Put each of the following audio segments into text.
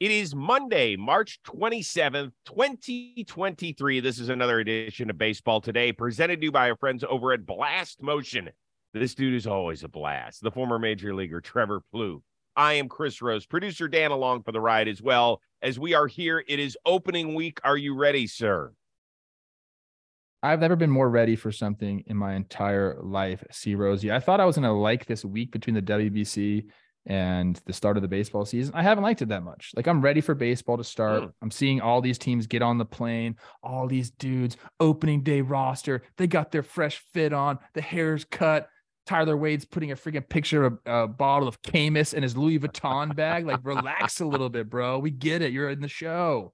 It is Monday, March 27th, 2023. This is another edition of Baseball Today, presented to you by our friends over at Blast Motion. This dude is always a blast. The former major leaguer, Trevor Plouffe. I am Chris Rose, producer Dan along for the ride as well. As we are here, it is opening week. Are you ready, sir? I've never been more ready for something in my entire life. See, Rosie, I thought I was going to like this week between the WBC and the start of the baseball season, I haven't liked it that much. Like I'm ready for baseball to start. Mm. I'm seeing all these teams get on the plane, all these dudes, opening day roster. They got their fresh fit on, the hair's cut. Tyler Wade's putting a freaking picture of a, bottle of Camus in his Louis Vuitton bag. Like, relax a little bit, bro. We get it. You're in the show.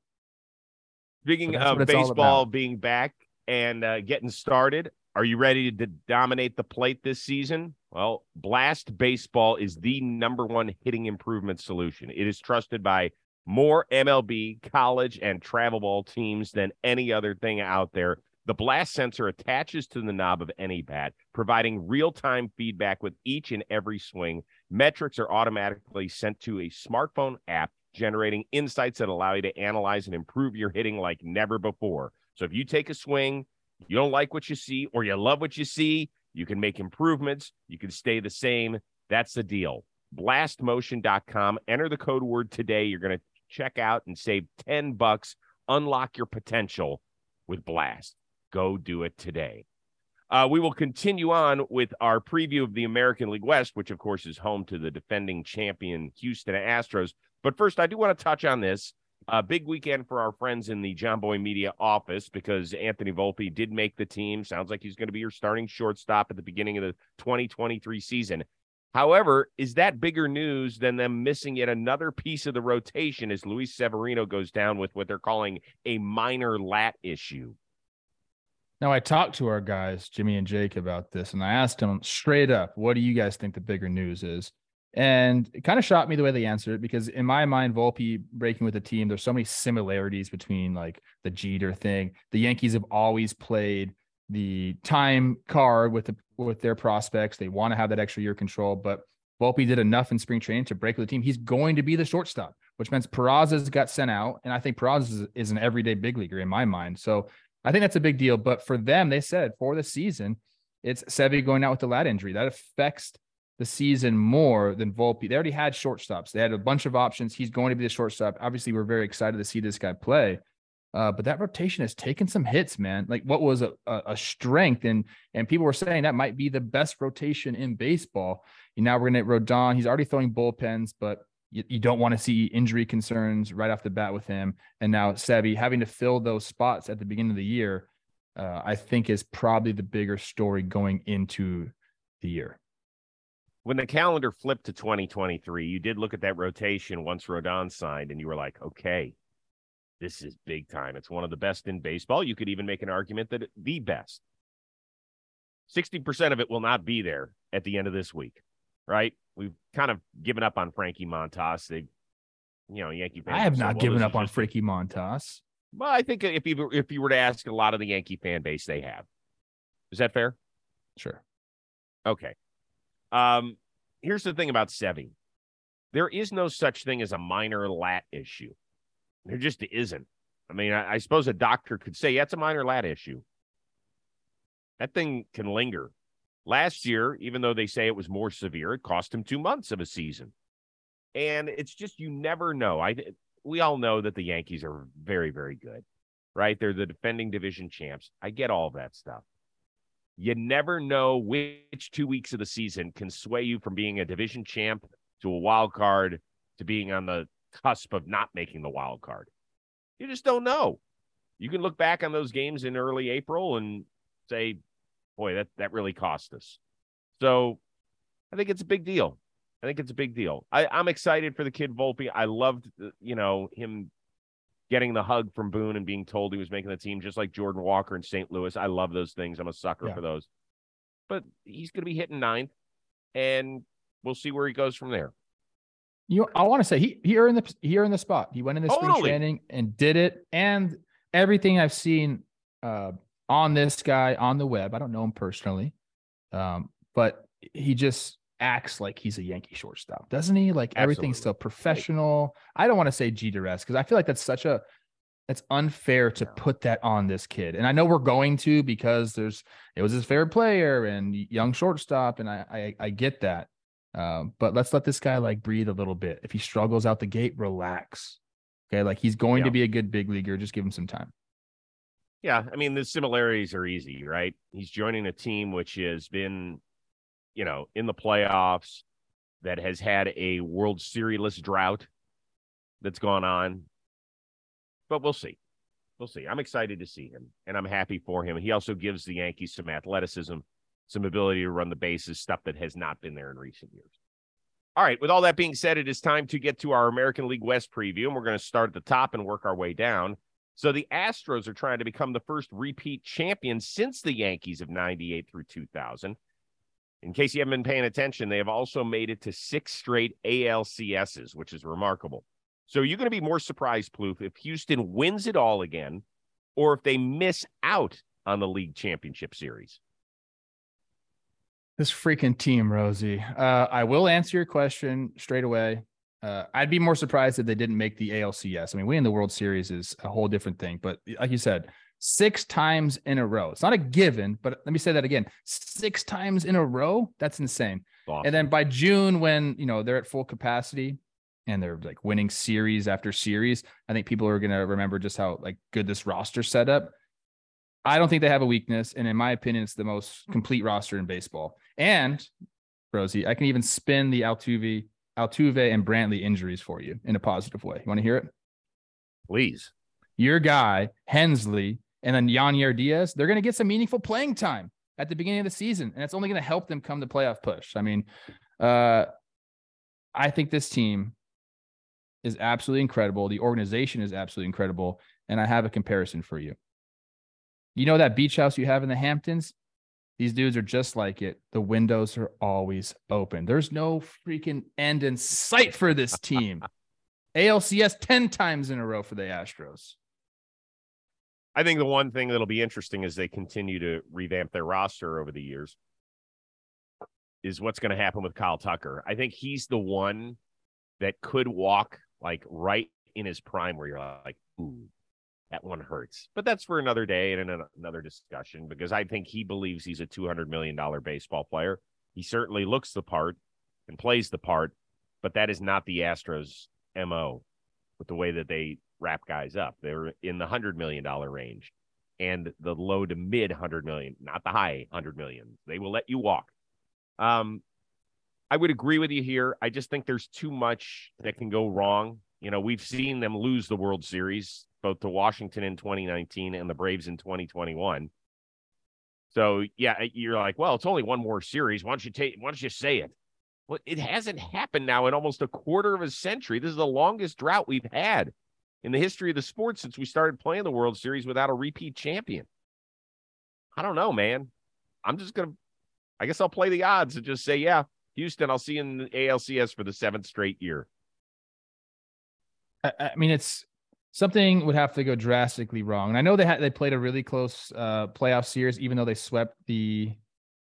Speaking of baseball being back and uh, getting started, are you ready to dominate the plate this season? Well, Blast Baseball is the number one hitting improvement solution. It is trusted by more MLB, college, and travel ball teams than any other thing out there. The blast sensor attaches to the knob of any bat, providing real time feedback with each and every swing. Metrics are automatically sent to a smartphone app, generating insights that allow you to analyze and improve your hitting like never before. So if you take a swing, you don't like what you see, or you love what you see, you can make improvements. You can stay the same. That's the deal. Blastmotion.com. Enter the code word today. You're going to check out and save 10 bucks. Unlock your potential with Blast. Go do it today. Uh, we will continue on with our preview of the American League West, which, of course, is home to the defending champion Houston Astros. But first, I do want to touch on this. A big weekend for our friends in the Jomboy Media office because Anthony Volpe did make the team. Sounds like he's going to be your starting shortstop at the beginning of the 2023 season. However, is that bigger news than them missing yet another piece of the rotation as Luis Severino goes down with what they're calling a minor lat issue? Now, I talked to our guys, Jimmy and Jake, about this, and I asked them straight up, what do you guys think the bigger news is? And it kind of shocked me the way they answered it because in my mind, Volpe breaking with the team, there's so many similarities between like the Jeter thing. The Yankees have always played the time card with the with their prospects. They want to have that extra year control, but Volpe did enough in spring training to break with the team. He's going to be the shortstop, which means Peraza's got sent out, and I think Peraza is, an everyday big leaguer in my mind. So I think that's a big deal. But for them, they said for the season, it's Sevy going out with the lat injury that affects the season more than Volpe. They already had shortstops. They had a bunch of options. He's going to be the shortstop. Obviously, we're very excited to see this guy play. Uh, but that rotation has taken some hits, man. Like what was a, a, strength, and and people were saying that might be the best rotation in baseball. And now we're gonna Rodon. He's already throwing bullpens, but you, you don't want to see injury concerns right off the bat with him. And now Sevy having to fill those spots at the beginning of the year, uh, I think is probably the bigger story going into the year when the calendar flipped to 2023, you did look at that rotation once Rodon signed, and you were like, okay, this is big time. It's one of the best in baseball. You could even make an argument that the best. 60% of it will not be there at the end of this week, right? We've kind of given up on Frankie Montas. They, you know, Yankee fans. I have not well, given up on Frankie Montas. Well, I think if you if you were to ask a lot of the Yankee fan base, they have. Is that fair? Sure. Okay. Um, here's the thing about Sevy. There is no such thing as a minor lat issue. There just isn't. I mean, I, I suppose a doctor could say, yeah, it's a minor lat issue. That thing can linger. Last year, even though they say it was more severe, it cost him two months of a season. And it's just you never know. I we all know that the Yankees are very, very good, right? They're the defending division champs. I get all that stuff you never know which two weeks of the season can sway you from being a division champ to a wild card to being on the cusp of not making the wild card. You just don't know. You can look back on those games in early April and say, boy, that, that really cost us. So I think it's a big deal. I think it's a big deal. I, I'm excited for the kid Volpe. I loved, uh, you know, him getting the hug from Boone and being told he was making the team, just like Jordan Walker in St. Louis. I love those things. I'm a sucker yeah. for those. But he's going to be hitting ninth, and we'll see where he goes from there. You, I want to say he he earned the he earned the spot. He went in the totally. spring training and did it, and everything I've seen uh, on this guy on the web. I don't know him personally, um, but he just acts like he's a Yankee shortstop, doesn't he? Like Absolutely. everything's so professional. I don't want to say Jeter because I feel like that's such a it's unfair to put that on this kid. And I know we're going to because there's it was his favorite player and young shortstop, and I I, I get that. Um, but let's let this guy like breathe a little bit. If he struggles out the gate, relax. Okay, like he's going yeah. to be a good big leaguer. Just give him some time. Yeah, I mean the similarities are easy, right? He's joining a team which has been, you know, in the playoffs, that has had a World Series drought that's gone on but we'll see. We'll see. I'm excited to see him, and I'm happy for him. He also gives the Yankees some athleticism, some ability to run the bases, stuff that has not been there in recent years. All right. With all that being said, it is time to get to our American League West preview, and we're going to start at the top and work our way down. So the Astros are trying to become the first repeat champion since the Yankees of 98 through 2000. In case you haven't been paying attention, they have also made it to six straight ALCSs, which is remarkable. So you're going to be more surprised, Plouffe, if Houston wins it all again or if they miss out on the league championship series. This freaking team, Rosie. Uh, I will answer your question straight away. Uh, I'd be more surprised if they didn't make the ALCS. I mean, winning the World Series is a whole different thing. But like you said, six times in a row. It's not a given, but let me say that again. Six times in a row. That's insane. Awesome. And then by June, when you know they're at full capacity, and they're like winning series after series, I think people are going to remember just how like good this roster setup. I don't think they have a weakness, and in my opinion, it's the most complete roster in baseball. And Rosie, I can even spin the Altuve, Altuve and Brantley injuries for you in a positive way. You want to hear it? Please. Your guy Hensley and then Yainer Diaz, they're going to get some meaningful playing time at the beginning of the season, and it's only going to help them come to playoff push. I mean, uh, I think this team is absolutely incredible. The organization is absolutely incredible. And I have a comparison for you. You know that beach house you have in the Hamptons? These dudes are just like it. The windows are always open. There's no freaking end in sight for this team. ALCS 10 times in a row for the Astros. I think the one thing that'll be interesting as they continue to revamp their roster over the years is what's going to happen with Kyle Tucker. I think he's the one that could walk like right in his prime where you're like, ooh, that one hurts. But that's for another day and another discussion because I think he believes he's a $200 million baseball player. He certainly looks the part and plays the part, but that is not the Astros' MO with the way that they wrap guys up. They're in the $100 million range and the low to mid 100 million, not the high 100 million. They will let you walk. Um, I would agree with you here. I just think there's too much that can go wrong. You know, we've seen them lose the World Series, both to Washington in 2019 and the Braves in 2021. So yeah, you're like, well, it's only one more series. Why don't you take? Why don't you say it? Well, it hasn't happened now in almost a quarter of a century. This is the longest drought we've had in the history of the sport since we started playing the World Series without a repeat champion. I don't know, man. I'm just gonna. I guess I'll play the odds and just say, yeah, Houston, I'll see you in the ALCS for the seventh straight year. I, I mean, it's something would have to go drastically wrong. And I know they had they played a really close uh, playoff series, even though they swept the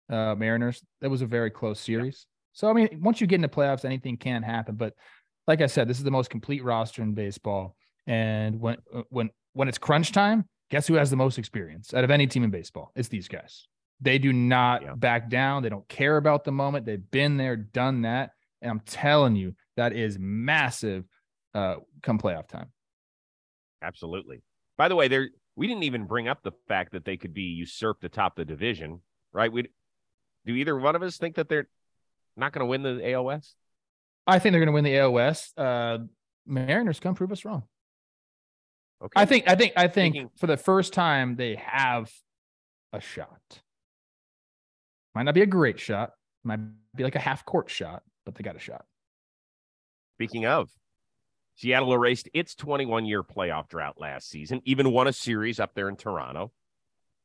uh, Mariners. That was a very close series. So I mean, once you get into playoffs, anything can happen. But like I said, this is the most complete roster in baseball. And when uh, when when it's crunch time, guess who has the most experience out of any team in baseball? It's these guys. They do not yeah. back down. They don't care about the moment. They've been there, done that. And I'm telling you, that is massive uh, come playoff time. Absolutely. By the way, there we didn't even bring up the fact that they could be usurped atop the division, right? We do either one of us think that they're not going to win the AOS? I think they're going to win the AOS. Uh, Mariners come prove us wrong. Okay. I think I think I think Thinking, for the first time they have a shot. Might not be a great shot. Might be like a half court shot, but they got a shot. Speaking of, Seattle erased its 21 year playoff drought last season, even won a series up there in Toronto.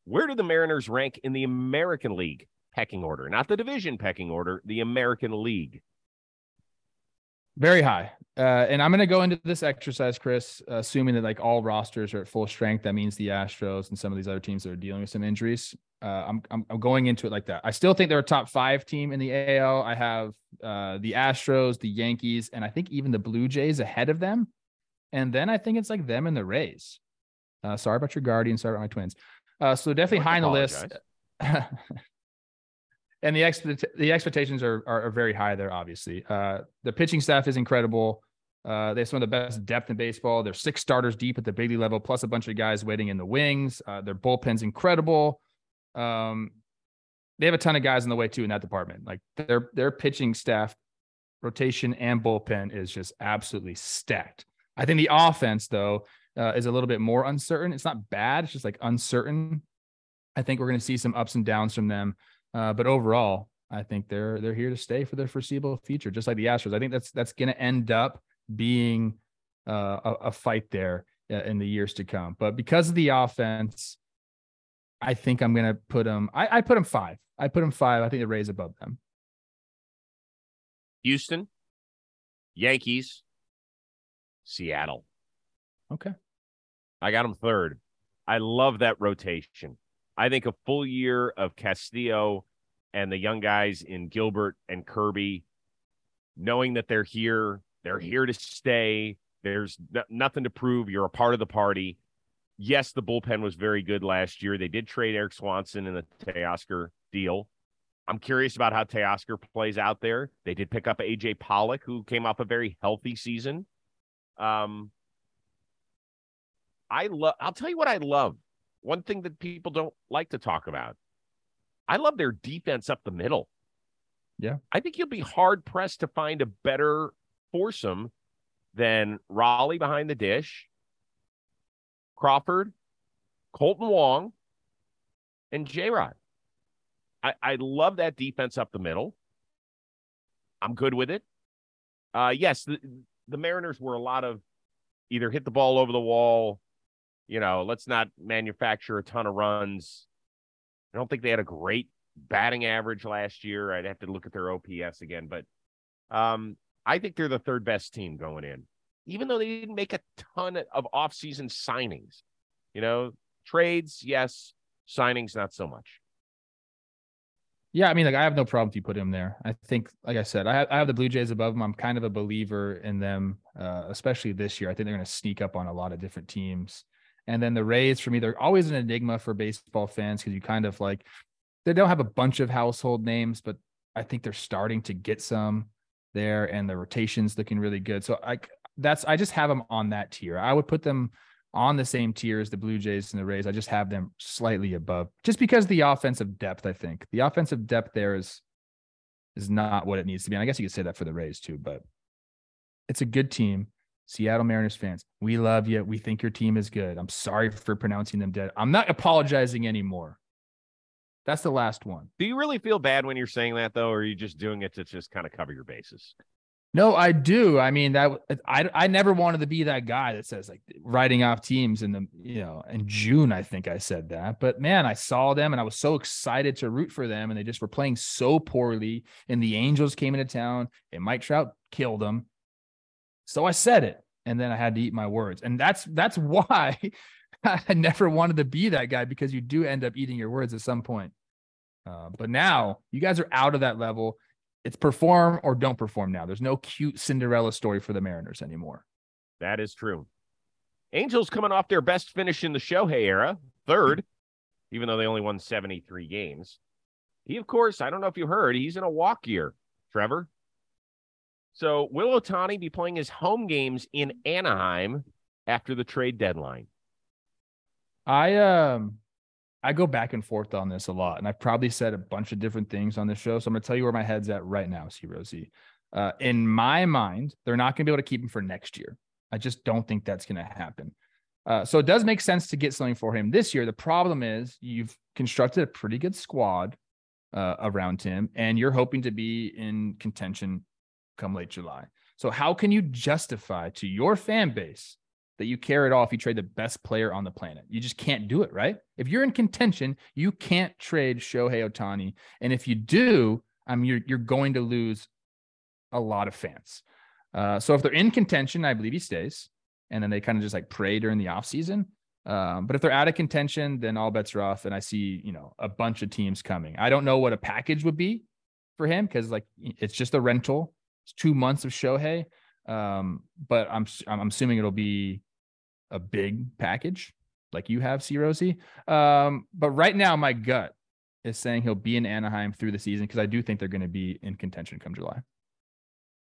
Where do the Mariners rank in the American League pecking order? Not the division pecking order, the American League. Very high. Uh, and I'm going to go into this exercise, Chris, assuming that like all rosters are at full strength. That means the Astros and some of these other teams that are dealing with some injuries. Uh, I'm, I'm, I'm going into it like that. I still think they're a top five team in the AL. I have uh, the Astros, the Yankees, and I think even the Blue Jays ahead of them. And then I think it's like them and the Rays. Uh, sorry about your Guardians. Sorry about my Twins. Uh, so definitely high on the list. and the the expectations are, are, are very high there. Obviously, uh, the pitching staff is incredible. Uh, they have some of the best depth in baseball. They're six starters deep at the big league level, plus a bunch of guys waiting in the wings. Uh, their bullpen's incredible. Um, they have a ton of guys in the way too in that department. Like their their pitching staff, rotation and bullpen is just absolutely stacked. I think the offense though uh, is a little bit more uncertain. It's not bad. It's just like uncertain. I think we're going to see some ups and downs from them. Uh, but overall, I think they're they're here to stay for the foreseeable future, just like the Astros. I think that's that's going to end up being uh, a, a, fight there uh, in the years to come. But because of the offense, I think I'm going to put them. I, I put them five. I put them five. I think the Rays above them. Houston, Yankees, Seattle. Okay. I got them third. I love that rotation. I think a full year of Castillo and the young guys in Gilbert and Kirby, knowing that they're here, they're here to stay. There's n- nothing to prove. You're a part of the party. Yes, the bullpen was very good last year. They did trade Erik Swanson in the Teoscar deal. I'm curious about how Teoscar plays out there. They did pick up AJ Pollock, who came off a very healthy season. Um, I love. I'll tell you what I love one thing that people don't like to talk about. I love their defense up the middle. Yeah. I think you'll be hard pressed to find a better foursome than Raleigh behind the dish, Crawford, Kolten Wong, and J Rod. I, I love that defense up the middle. I'm good with it. Uh, yes, the, the Mariners were a lot of either hit the ball over the wall you know, let's not manufacture a ton of runs. I don't think they had a great batting average last year. I'd have to look at their OPS again, but um, I think they're the third best team going in, even though they didn't make a ton of offseason signings. You know, trades, yes, signings, not so much. Yeah, I mean, like I have no problem if you put him there. I think, like I said, I have, I have the Blue Jays above them. I'm kind of a believer in them, uh, especially this year. I think they're going to sneak up on a lot of different teams. And then the Rays, for me, they're always an enigma for baseball fans because you kind of like they don't have a bunch of household names, but I think they're starting to get some there, and the rotations looking really good. So I that's I just have them on that tier. I would put them on the same tier as the Blue Jays and the Rays. I just have them slightly above, just because the offensive depth. I think the offensive depth there is is not what it needs to be. And I guess you could say that for the Rays too, but it's a good team. Seattle Mariners fans, we love you. We think your team is good. I'm sorry for pronouncing them dead. I'm not apologizing anymore. That's the last one. Do you really feel bad when you're saying that though, or are you just doing it to just kind of cover your bases? No, I do. I mean that I I never wanted to be that guy that says like writing off teams in the you know in June. I think I said that, but man, I saw them and I was so excited to root for them, and they just were playing so poorly. And the Angels came into town, and Mike Trout killed them. So I said it and then I had to eat my words. And that's that's why I never wanted to be that guy because you do end up eating your words at some point. Uh, but now you guys are out of that level. It's perform or don't perform now. There's no cute Cinderella story for the Mariners anymore. That is true. Angels coming off their best finish in the Shohei era, third, even though they only won 73 games. He, of course, I don't know if you heard, he's in a walk year, Trevor. So will Ohtani be playing his home games in Anaheim after the trade deadline? I um I go back and forth on this a lot, and I've probably said a bunch of different things on the show. So I'm gonna tell you where my head's at right now, C Rosie. Uh, in my mind, they're not gonna be able to keep him for next year. I just don't think that's gonna happen. Uh, so it does make sense to get something for him this year. The problem is you've constructed a pretty good squad uh, around him, and you're hoping to be in contention come late July. So how can you justify to your fan base that you care at all if you trade the best player on the planet? You just can't do it, right? If you're in contention, you can't trade Shohei Ohtani. And if you do, I mean, you're, you're going to lose a lot of fans. Uh, so if they're in contention, I believe he stays. And then they kind of just like pray during the offseason. Um, but if they're out of contention, then all bets are off. And I see, you know, a bunch of teams coming. I don't know what a package would be for him because like it's just a rental. It's two months of Shohei. Um, but I'm I'm assuming it'll be a big package like you have, C Rosie. Um, but right now, my gut is saying he'll be in Anaheim through the season because I do think they're going to be in contention come July.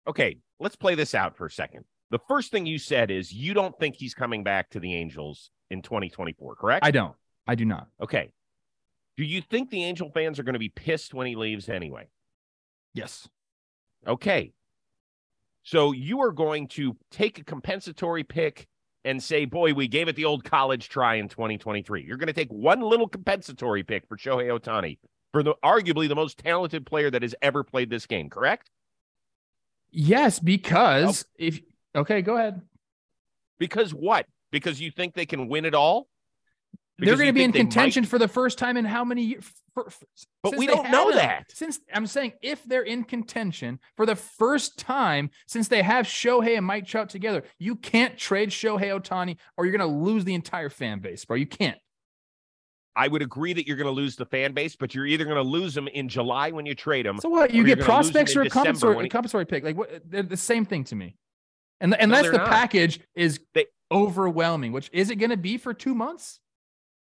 Okay, let's play this out for a second. The first thing you said is you don't think he's coming back to the Angels in 2024, correct? I don't. I do not. Okay. Do you think the Angel fans are going to be pissed when he leaves anyway? Yes. Okay. So you are going to take a compensatory pick and say, boy, we gave it the old college try in 2023. You're going to take one little compensatory pick for Shohei Ohtani for the arguably the most talented player that has ever played this game, correct? Yes, because oh. if okay, go ahead. Because what? Because you think they can win it all? They're going to be in contention might... for the first time in how many years? For, for, but we don't know them. that. Since I'm saying if they're in contention for the first time since they have Shohei and Mike Trout together, you can't trade Shohei Ohtani or you're going to lose the entire fan base, bro. You can't. I would agree that you're going to lose the fan base, but you're either going to lose them in July when you trade them. So what? You get prospects or a compensatory, he... compensatory pick. Like what? They're the same thing to me. And and no, that's the not. package is they, overwhelming. Which is it going to be for two months?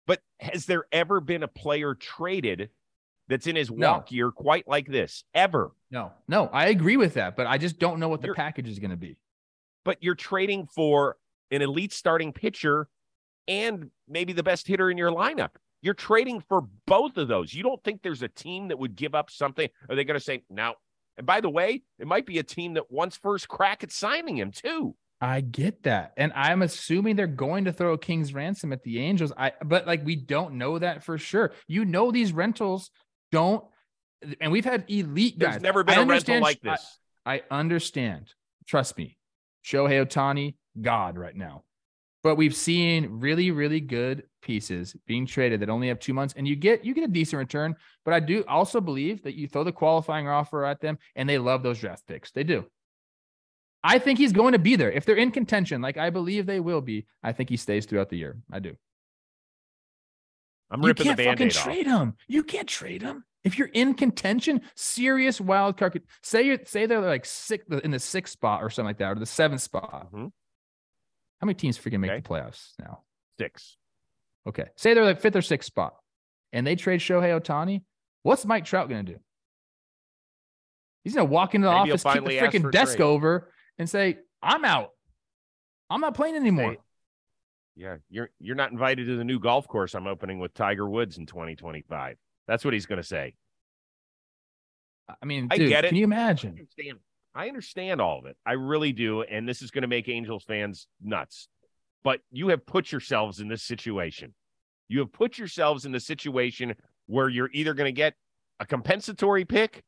But has there ever been a player traded that's in his walk no. year quite like this ever? No, no, I agree with that, but I just don't know what the you're, package is going to be. But you're trading for an elite starting pitcher and maybe the best hitter in your lineup. You're trading for both of those. You don't think there's a team that would give up something? Are they going to say, no? and by the way, it might be a team that wants first crack at signing him too. I get that. And I'm assuming they're going to throw a king's ransom at the Angels. I but like we don't know that for sure. You know these rentals don't and we've had elite guys. There's never been I a rental like this. I, I understand. Trust me. Shohei Ohtani, God right now. But we've seen really, really good pieces being traded that only have two months, and you get you get a decent return. But I do also believe that you throw the qualifying offer at them, and they love those draft picks. They do. I think he's going to be there. If they're in contention, like I believe they will be, I think he stays throughout the year. I do. I'm ripping you can't the band-aid trade him. You can't trade him. If you're in contention, serious wild card. Say you say they're like six in the sixth spot or something like that, or the seventh spot. Mm-hmm. How many teams freaking make okay. the playoffs now? Six. Okay. Say they're like fifth or sixth spot, and they trade Shohei Ohtani. What's Mike Trout going to do? He's going to walk into the Maybe office, kick the freaking desk trade. over, and say, "I'm out. I'm not playing anymore." Yeah, you're you're not invited to the new golf course I'm opening with Tiger Woods in 2025. That's what he's going to say. I mean, dude, I get it. Can you imagine? I understand. I understand all of it. I really do, and this is going to make Angels fans nuts. But you have put yourselves in this situation. You have put yourselves in the situation where you're either going to get a compensatory pick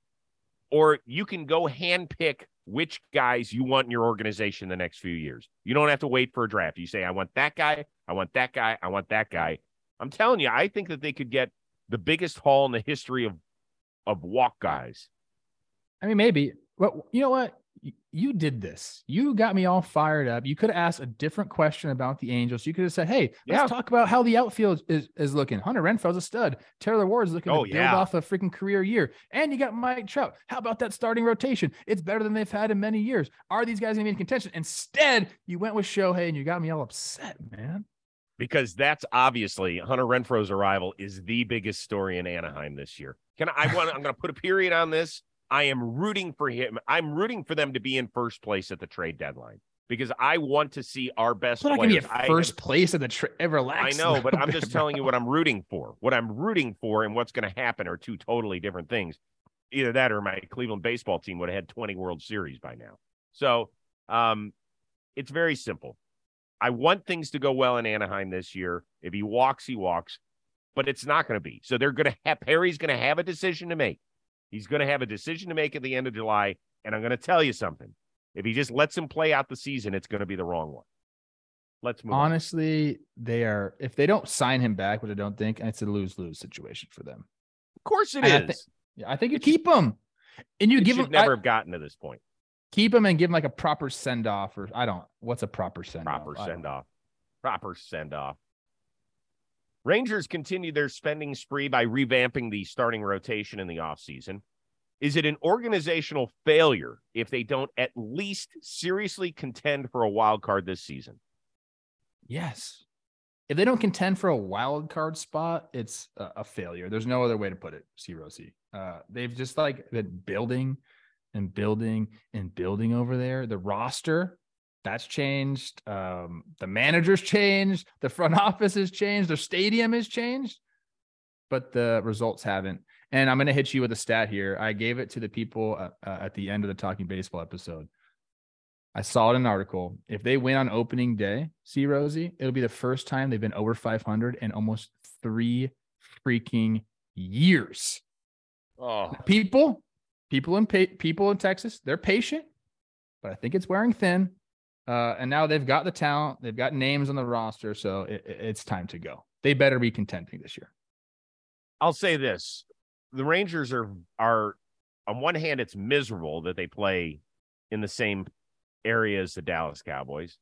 or you can go hand pick which guys you want in your organization the next few years. You don't have to wait for a draft. You say, I want that guy, I want that guy, I want that guy. I'm telling you, I think that they could get the biggest haul in the history of of walk guys. I mean, maybe. Well, you know what? You did this. You got me all fired up. You could have asked a different question about the Angels. You could have said, "Hey, let's yeah. talk about how the outfield is, is looking. Hunter Renfroe's a stud. Taylor Ward's looking oh, to build off a freaking career year, and you got Mike Trout. How about that starting rotation? It's better than they've had in many years. Are these guys going to be in contention? Instead, you went with Shohei, and you got me all upset, man. Because that's obviously Hunter Renfroe's arrival is the biggest story in Anaheim this year. Can I, I want? I'm going to put a period on this I am rooting for him. I'm rooting for them to be in first place at the trade deadline because I want to see our best not players. Be first place at the trade. Relax. I know, but I'm just telling you what I'm rooting for. What I'm rooting for and what's going to happen are two totally different things. Either that or my Cleveland baseball team would have had 20 World Series by now. So um, it's very simple. I want things to go well in Anaheim this year. If he walks, he walks, but it's not going to be. So they're going to have Perry's going to have a decision to make. He's going to have a decision to make at the end of July. And I'm going to tell you something. If he just lets him play out the season, it's going to be the wrong one. Let's move. Honestly, on. they are. If they don't sign him back, which I don't think, it's a lose lose situation for them. Of course, it and is. I, th- I think you it's keep him, and you give him. Never I, have gotten to this point. keep him and give him like a proper send off, or I don't. What's a proper send off? Proper send off. Proper send off. Rangers continue their spending spree by revamping the starting rotation in the offseason. Is it an organizational failure if they don't at least seriously contend for a wild card this season? Yes. If they don't contend for a wild card spot, it's a, failure. There's no other way to put it, C Rosie. Uh, they've just like been building and building and building over there. The roster that's changed. Um, the manager's changed. The front office has changed. The stadium has changed, but the results haven't. And I'm going to hit you with a stat here. I gave it to the people uh, uh, at the end of the Talking Baseball episode. I saw it in an article. If they win on opening day, see Rosie, it'll be the first time they've been over 500 in almost three freaking years. Oh, people, people in pa- people in Texas, they're patient, but I think it's wearing thin. Uh, and now they've got the talent, they've got names on the roster, so it, it's time to go. They better be contending this year. I'll say this: the Rangers are are on one hand, it's miserable that they play in the same area as the Dallas Cowboys,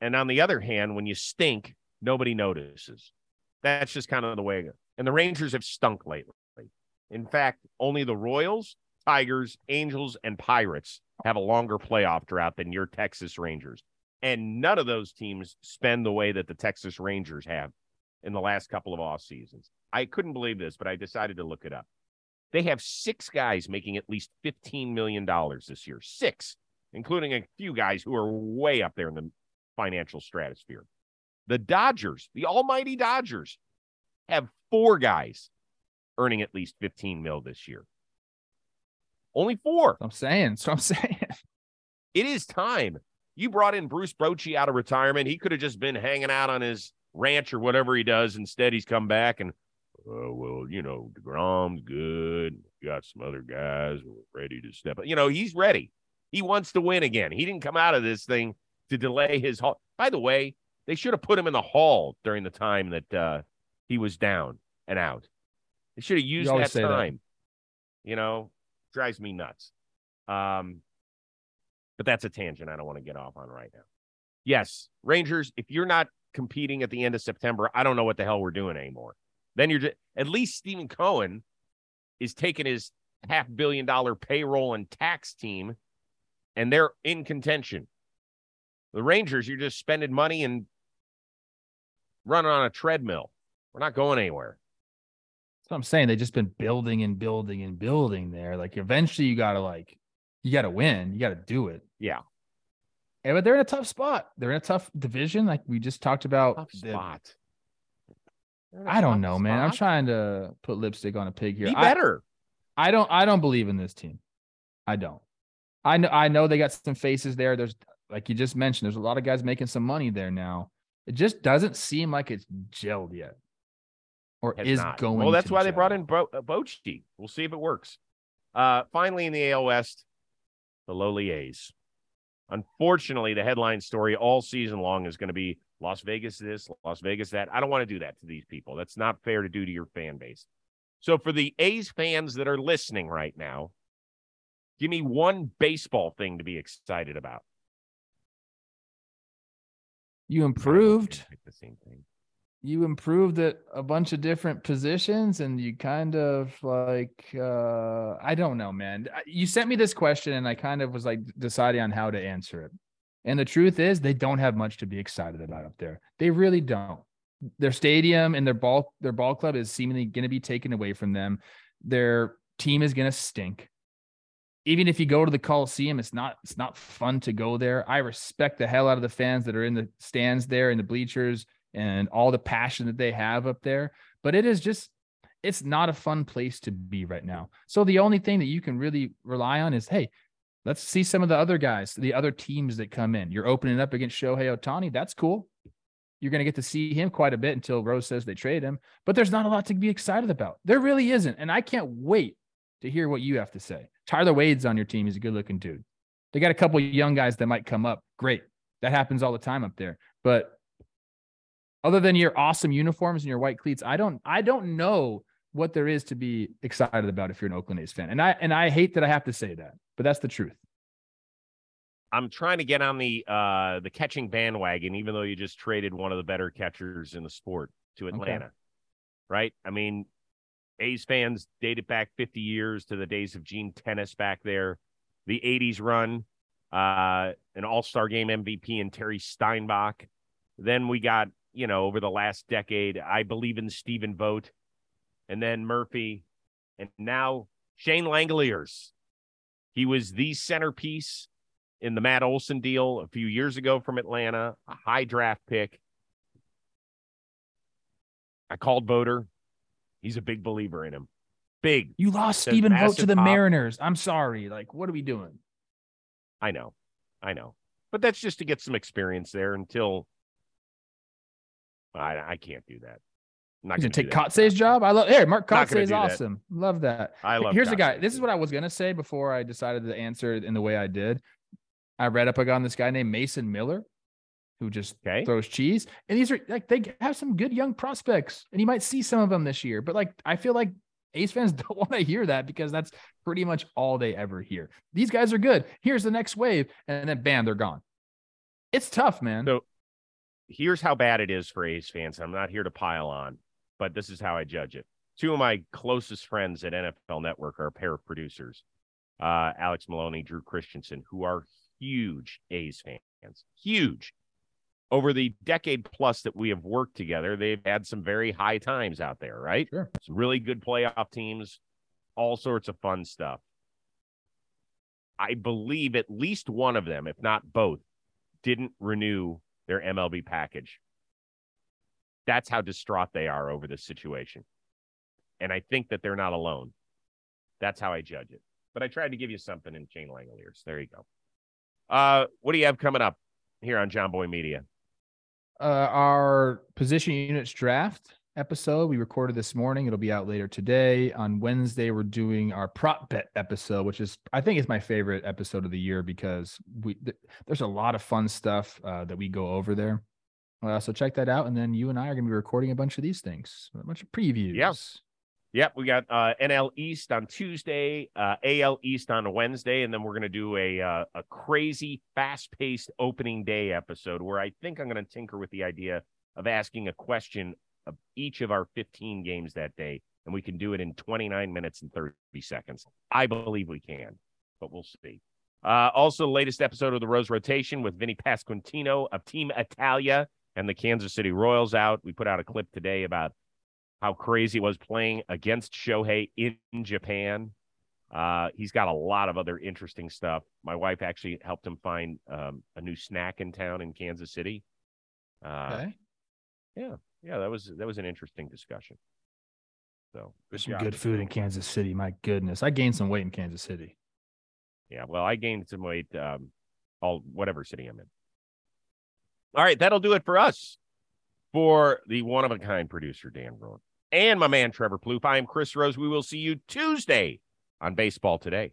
and on the other hand, when you stink, nobody notices. That's just kind of the way. And the Rangers have stunk lately. In fact, only the Royals, Tigers, Angels, and Pirates have a longer playoff drought than your Texas Rangers. And none of those teams spend the way that the Texas Rangers have in the last couple of off seasons. I couldn't believe this, but I decided to look it up. They have six guys making at least $15 million this year. Six, including a few guys who are way up there in the financial stratosphere. The Dodgers, the almighty Dodgers, have four guys earning at least 15 mil this year. Only four. I'm saying. So I'm saying. It is time. You brought in Bruce Bochy out of retirement. He could have just been hanging out on his ranch or whatever he does. Instead, he's come back and, uh, well, you know, DeGrom's good. We got some other guys ready to step up. You know, he's ready. He wants to win again. He didn't come out of this thing to delay his haul. By the way, they should have put him in the hall during the time that uh, he was down and out. They should have used that time. That. You know, drives me nuts. Um, but that's a tangent I don't want to get off on right now. Yes, Rangers, if you're not competing at the end of September, I don't know what the hell we're doing anymore. Then you're just, at least Stephen Cohen is taking his half billion dollar payroll and tax team and they're in contention. The Rangers, you're just spending money and running on a treadmill. We're not going anywhere. So I'm saying. They've just been building and building and building there. Like eventually you gotta like you gotta win. You gotta do it. Yeah. Yeah, but they're in a tough spot. They're in a tough division, like we just talked about. Tough the, spot. I don't know, spot. man. I'm trying to put lipstick on a pig here. Be better. I, I don't. I don't believe in this team. I don't. I know. I know they got some faces there. There's like you just mentioned. There's a lot of guys making some money there now. It just doesn't seem like it's gelled yet or is not. going. Well, that's why they brought in Bo- uh, Bochy. We'll see if it works. Uh, finally, in the AL West, the lowly A's. Unfortunately, the headline story all season long is going to be Las Vegas this, Las Vegas that. I don't want to do that to these people. That's not fair to do to your fan base. So, for the A's fans that are listening right now, give me one baseball thing to be excited about. You improved. The same thing you improved at a bunch of different positions and you kind of like uh I don't know, man. You sent me this question and I kind of was like deciding on how to answer it. And the truth is they don't have much to be excited about up there. They really don't. Their stadium and their ball their ball club is seemingly going to be taken away from them. Their team is going to stink. Even if you go to the Coliseum, it's not it's not fun to go there. I respect the hell out of the fans that are in the stands there in the bleachers and all the passion that they have up there. But it is just, it's not a fun place to be right now. So the only thing that you can really rely on is, hey, let's see some of the other guys, the other teams that come in. You're opening up against Shohei Ohtani. That's cool. You're going to get to see him quite a bit until Rose says they trade him. But there's not a lot to be excited about. There really isn't. And I can't wait to hear what you have to say. Tyler Wade's on your team. He's a good looking dude. They got a couple of young guys that might come up. Great. That happens all the time up there. But other than your awesome uniforms and your white cleats, I don't I don't know what there is to be excited about if you're an Oakland A's fan. And I and I hate that I have to say that, but that's the truth. I'm trying to get on the uh the catching bandwagon, even though you just traded one of the better catchers in the sport to Atlanta. Okay. Right? I mean, A's fans dated back 50 years to the days of Gene Tenace back there, the 80s run, uh, an All Star Game MVP and Terry Steinbach. Then we got, you know, over the last decade, I believe in Stephen Vogt, and then Murphy, and now Shea Langeliers. He was the centerpiece in the Matt Olson deal a few years ago from Atlanta, a high draft pick. I called Voter. He's a big believer in him. Big. You lost Stephen Vogt to the pop. Mariners. I'm sorry. Like, what are we doing? I know. I know. But that's just to get some experience there until I, I can't do that. I'm not going to take Kotsay's job. I love. Hey, Mark Kotsay is awesome. That. Love that. I love. Here's Kotsay. a guy. This is what I was going to say before I decided to answer in the way I did. I read up on this guy named Mason Miller, who just okay. throws cheese. And these are like they have some good young prospects, and you might see some of them this year. But like I feel like Ace fans don't want to hear that because that's pretty much all they ever hear. These guys are good. Here's the next wave, and then bam, they're gone. It's tough, man. So here's how bad it is for A's fans. I'm not here to pile on, but this is how I judge it. Two of my closest friends at NFL Network are a pair of producers, uh, Alex Maloney, Drew Christensen, who are huge A's fans, huge. Over the decade plus that we have worked together, they've had some very high times out there, right? Sure. Some really good playoff teams, all sorts of fun stuff. I believe at least one of them, if not both, didn't renew their MLB package. That's how distraught they are over this situation. And I think that they're not alone. That's how I judge it. But I tried to give you something in Shea Langeliers. There you go. Uh, what do you have coming up here on Jomboy Media? Uh, our position units draft episode we recorded this morning. It'll be out later today. On Wednesday, we're doing our prop bet episode, which is I think is my favorite episode of the year because we th- there's a lot of fun stuff uh, that we go over there. Uh, so check that out, and then you and I are going to be recording a bunch of these things, a bunch of previews. Yes. Yep, we got uh, NL East on Tuesday, uh, AL East on Wednesday, and then we're going to do a uh, a crazy, fast paced opening day episode where I think I'm going to tinker with the idea of asking a question of each of our 15 games that day, and we can do it in 29 minutes and 30 seconds. I believe we can, but we'll see. Uh, also, latest episode of the Rose Rotation with Vinny Pasquantino of Team Italia and the Kansas City Royals out. We put out a clip today about how crazy it was playing against Shohei in Japan. Uh, he's got a lot of other interesting stuff. My wife actually helped him find um, a new snack in town in Kansas City. Uh, okay. Yeah, yeah, that was that was an interesting discussion. So good some good food in Kansas City. My goodness, I gained some weight in Kansas City. Yeah, well, I gained some weight um, all whatever city I'm in. All right, that'll do it for us. For the one of a kind producer Dan Rowan and my man Trevor Plouffe. I am Chris Rose. We will see you Tuesday on Baseball Today.